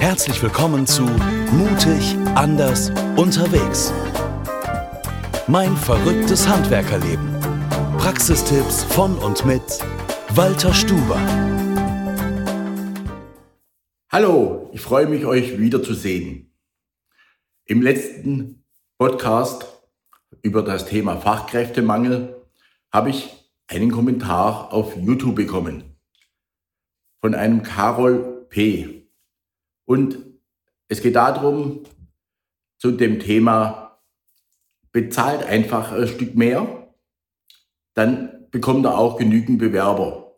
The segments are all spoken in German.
Herzlich willkommen zu Mutig, anders, unterwegs. Mein verrücktes Handwerkerleben. Praxistipps von und mit Walter Stuber. Hallo, ich freue mich, euch wiederzusehen. Im letzten Podcast über das Thema Fachkräftemangel habe ich einen Kommentar auf YouTube bekommen von einem Carol P. Und es geht darum, zu dem Thema, bezahlt einfach ein Stück mehr, dann bekommt er auch genügend Bewerber.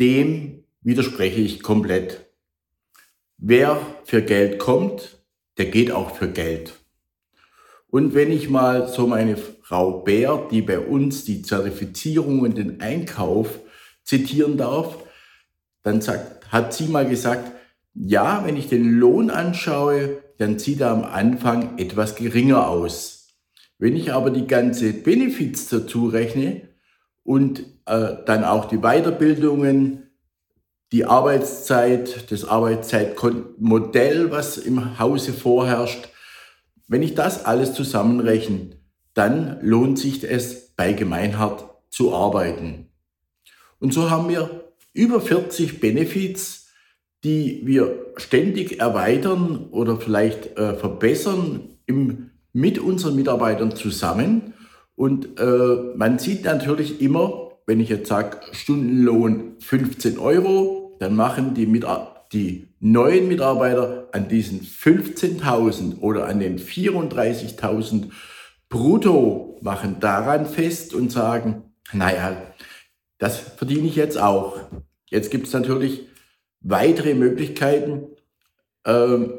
Dem widerspreche ich komplett. Wer für Geld kommt, der geht auch für Geld. Und wenn ich mal so meine Frau Bär, die bei uns die Zertifizierung und den Einkauf zitieren darf, dann sagt, hat sie mal gesagt, ja, wenn ich den Lohn anschaue, dann sieht er am Anfang etwas geringer aus. Wenn ich aber die ganze Benefits dazu rechne und äh, dann auch die Weiterbildungen, die Arbeitszeit, das Arbeitszeitmodell, was im Hause vorherrscht, wenn ich das alles zusammenrechne, dann lohnt sich es bei Gemeinhard zu arbeiten. Und so haben wir über 40 Benefits, die wir ständig erweitern oder vielleicht äh, verbessern im, mit unseren Mitarbeitern zusammen. Und äh, man sieht natürlich immer, wenn ich jetzt sage, Stundenlohn 15 Euro, dann machen die, mit, die neuen Mitarbeiter an diesen 15.000 oder an den 34.000 brutto, machen daran fest und sagen, naja, das verdiene ich jetzt auch. Jetzt gibt es natürlich weitere Möglichkeiten. Ähm,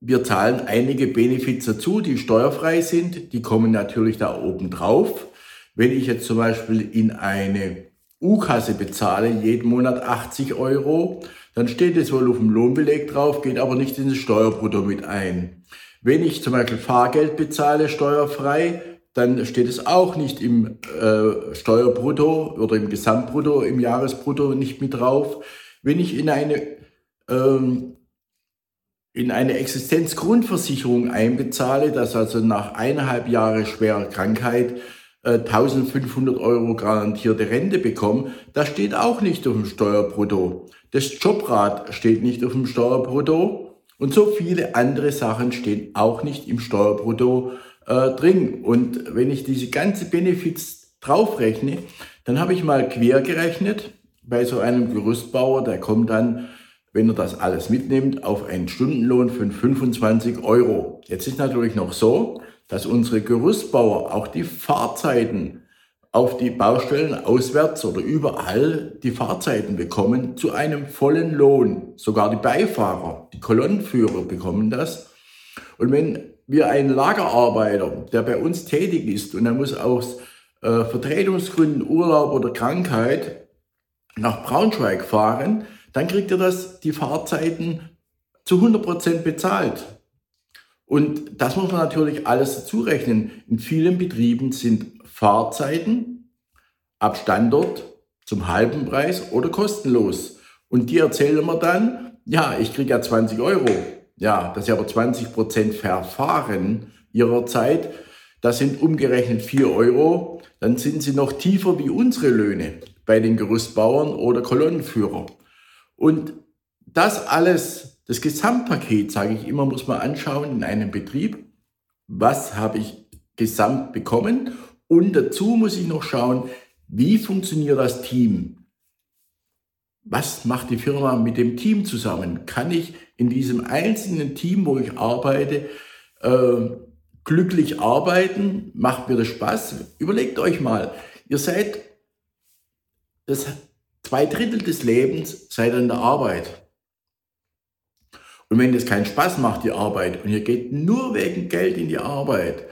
wir zahlen einige Benefits dazu, die steuerfrei sind. Die kommen natürlich da oben drauf. Wenn ich jetzt zum Beispiel in eine U-Kasse bezahle, jeden Monat 80 Euro, dann steht es wohl auf dem Lohnbeleg drauf, geht aber nicht in das Steuerbrutto mit ein. Wenn ich zum Beispiel Fahrgeld bezahle, steuerfrei, dann steht es auch nicht im äh, Steuerbrutto oder im Gesamtbrutto, im Jahresbrutto nicht mit drauf. Wenn ich in eine, ähm, in eine Existenzgrundversicherung einbezahle, dass also nach eineinhalb Jahre schwerer Krankheit äh, 1500 Euro garantierte Rente bekomme, das steht auch nicht auf dem Steuerbrutto. Das Jobrad steht nicht auf dem Steuerbrutto und so viele andere Sachen stehen auch nicht im Steuerbrutto äh, drin. Und wenn ich diese ganze Benefits draufrechne, dann habe ich mal quer gerechnet bei so einem Gerüstbauer, der kommt dann, wenn er das alles mitnimmt, auf einen Stundenlohn von 25 Euro. Jetzt ist natürlich noch so, dass unsere Gerüstbauer auch die Fahrzeiten auf die Baustellen auswärts oder überall die Fahrzeiten bekommen zu einem vollen Lohn. Sogar die Beifahrer, die Kolonnenführer bekommen das. Und wenn wir einen Lagerarbeiter, der bei uns tätig ist und er muss aus äh, Vertretungsgründen, Urlaub oder Krankheit nach Braunschweig fahren, dann kriegt ihr das, die Fahrzeiten zu 100 Prozent bezahlt. Und das muss man natürlich alles dazu rechnen. In vielen Betrieben sind Fahrzeiten ab Standort zum halben Preis oder kostenlos. Und die erzählen mir dann, ja, ich kriege ja 20 Euro. Ja, das ist aber 20 Prozent Verfahren ihrer Zeit. Das sind umgerechnet 4 Euro. Dann sind sie noch tiefer wie unsere Löhne bei den Gerüstbauern oder Kolonnenführer. Und das alles, das Gesamtpaket, sage ich immer, muss man anschauen in einem Betrieb. Was habe ich gesamt bekommen? Und dazu muss ich noch schauen, wie funktioniert das Team? Was macht die Firma mit dem Team zusammen? Kann ich in diesem einzelnen Team, wo ich arbeite, äh, glücklich arbeiten? Macht mir das Spaß? Überlegt euch mal, ihr seid das zwei Drittel des Lebens seid ihr der Arbeit. Und wenn das keinen Spaß macht, die Arbeit, und ihr geht nur wegen Geld in die Arbeit,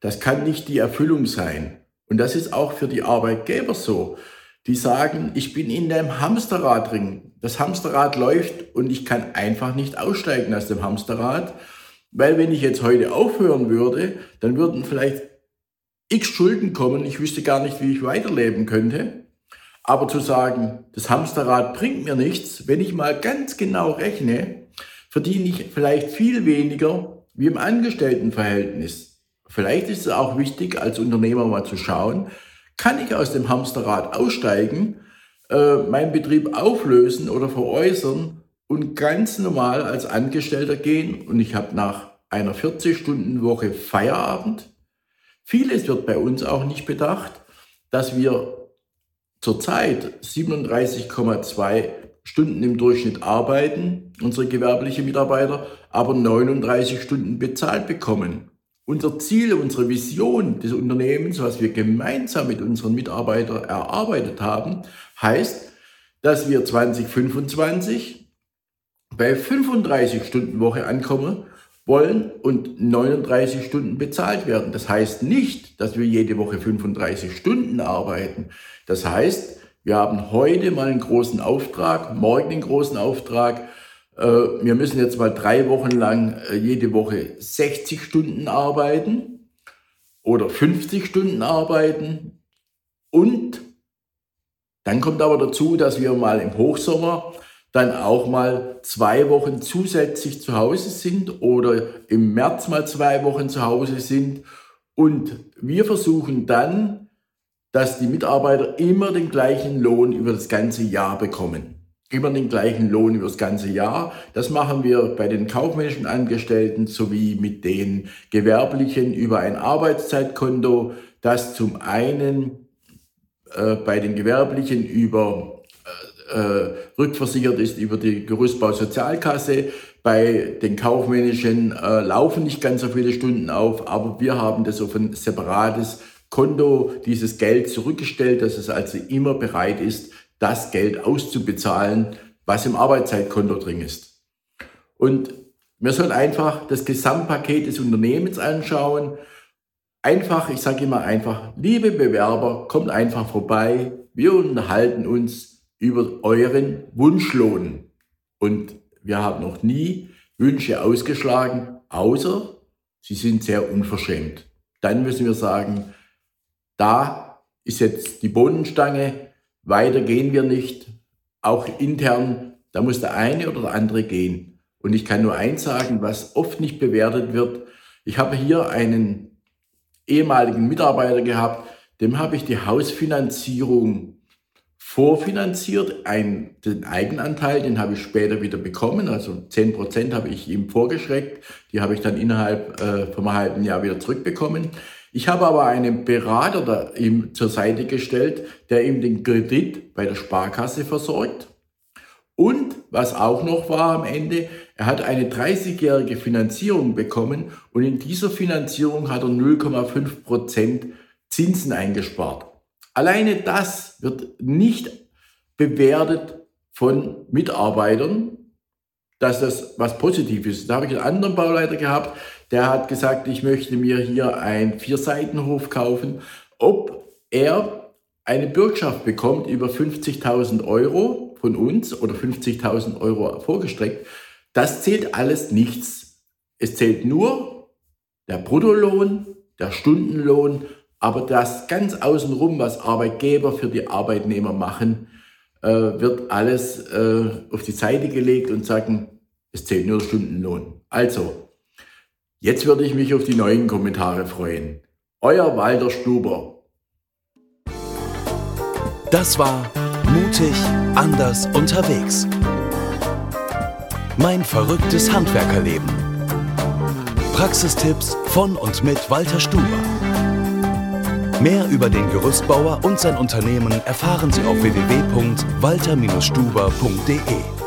das kann nicht die Erfüllung sein. Und das ist auch für die Arbeitgeber so. Die sagen, ich bin in dem Hamsterrad drin. Das Hamsterrad läuft und ich kann einfach nicht aussteigen aus dem Hamsterrad, weil wenn ich jetzt heute aufhören würde, dann würden vielleicht x Schulden kommen. Ich wüsste gar nicht, wie ich weiterleben könnte. Aber zu sagen, das Hamsterrad bringt mir nichts, wenn ich mal ganz genau rechne, verdiene ich vielleicht viel weniger wie im Angestelltenverhältnis. Vielleicht ist es auch wichtig, als Unternehmer mal zu schauen, kann ich aus dem Hamsterrad aussteigen, äh, meinen Betrieb auflösen oder veräußern und ganz normal als Angestellter gehen und ich habe nach einer 40-Stunden-Woche Feierabend. Vieles wird bei uns auch nicht bedacht, dass wir zurzeit 37,2 Stunden im Durchschnitt arbeiten, unsere gewerbliche Mitarbeiter, aber 39 Stunden bezahlt bekommen. Unser Ziel, unsere Vision des Unternehmens, was wir gemeinsam mit unseren Mitarbeitern erarbeitet haben, heißt, dass wir 2025 bei 35 Stunden Woche ankommen wollen und 39 Stunden bezahlt werden. Das heißt nicht, dass wir jede Woche 35 Stunden arbeiten. Das heißt, wir haben heute mal einen großen Auftrag, morgen einen großen Auftrag. Äh, wir müssen jetzt mal drei Wochen lang äh, jede Woche 60 Stunden arbeiten oder 50 Stunden arbeiten. Und dann kommt aber dazu, dass wir mal im Hochsommer dann auch mal zwei Wochen zusätzlich zu Hause sind oder im März mal zwei Wochen zu Hause sind. Und wir versuchen dann dass die Mitarbeiter immer den gleichen Lohn über das ganze Jahr bekommen. Immer den gleichen Lohn über das ganze Jahr. Das machen wir bei den kaufmännischen Angestellten sowie mit den Gewerblichen über ein Arbeitszeitkonto, das zum einen äh, bei den Gewerblichen über äh, rückversichert ist über die Gerüstbausozialkasse. Bei den kaufmännischen äh, laufen nicht ganz so viele Stunden auf, aber wir haben das auf ein separates Konto dieses Geld zurückgestellt, dass es also immer bereit ist, das Geld auszubezahlen, was im Arbeitszeitkonto drin ist. Und wir sollen einfach das Gesamtpaket des Unternehmens anschauen. Einfach, ich sage immer einfach, liebe Bewerber, kommt einfach vorbei. Wir unterhalten uns über euren Wunschlohn. Und wir haben noch nie Wünsche ausgeschlagen, außer sie sind sehr unverschämt. Dann müssen wir sagen, da ist jetzt die Bohnenstange, weiter gehen wir nicht. Auch intern, da muss der eine oder der andere gehen. Und ich kann nur eins sagen, was oft nicht bewertet wird. Ich habe hier einen ehemaligen Mitarbeiter gehabt, dem habe ich die Hausfinanzierung vorfinanziert. Ein, den Eigenanteil, den habe ich später wieder bekommen. Also 10 Prozent habe ich ihm vorgeschreckt. Die habe ich dann innerhalb äh, vom halben Jahr wieder zurückbekommen. Ich habe aber einen Berater da ihm zur Seite gestellt, der ihm den Kredit bei der Sparkasse versorgt. Und was auch noch war am Ende, er hat eine 30-jährige Finanzierung bekommen und in dieser Finanzierung hat er 0,5 Prozent Zinsen eingespart. Alleine das wird nicht bewertet von Mitarbeitern, dass das was Positives ist. Da habe ich einen anderen Bauleiter gehabt, der hat gesagt, ich möchte mir hier einen Vierseitenhof kaufen, ob er eine Bürgschaft bekommt über 50.000 Euro von uns oder 50.000 Euro vorgestreckt. Das zählt alles nichts. Es zählt nur der Bruttolohn, der Stundenlohn, aber das ganz außenrum, was Arbeitgeber für die Arbeitnehmer machen, äh, wird alles äh, auf die Seite gelegt und sagen, es zählt nur Stundenlohn. Also, Jetzt würde ich mich auf die neuen Kommentare freuen. Euer Walter Stuber. Das war Mutig, anders, unterwegs. Mein verrücktes Handwerkerleben. Praxistipps von und mit Walter Stuber. Mehr über den Gerüstbauer und sein Unternehmen erfahren Sie auf www.walter-stuber.de.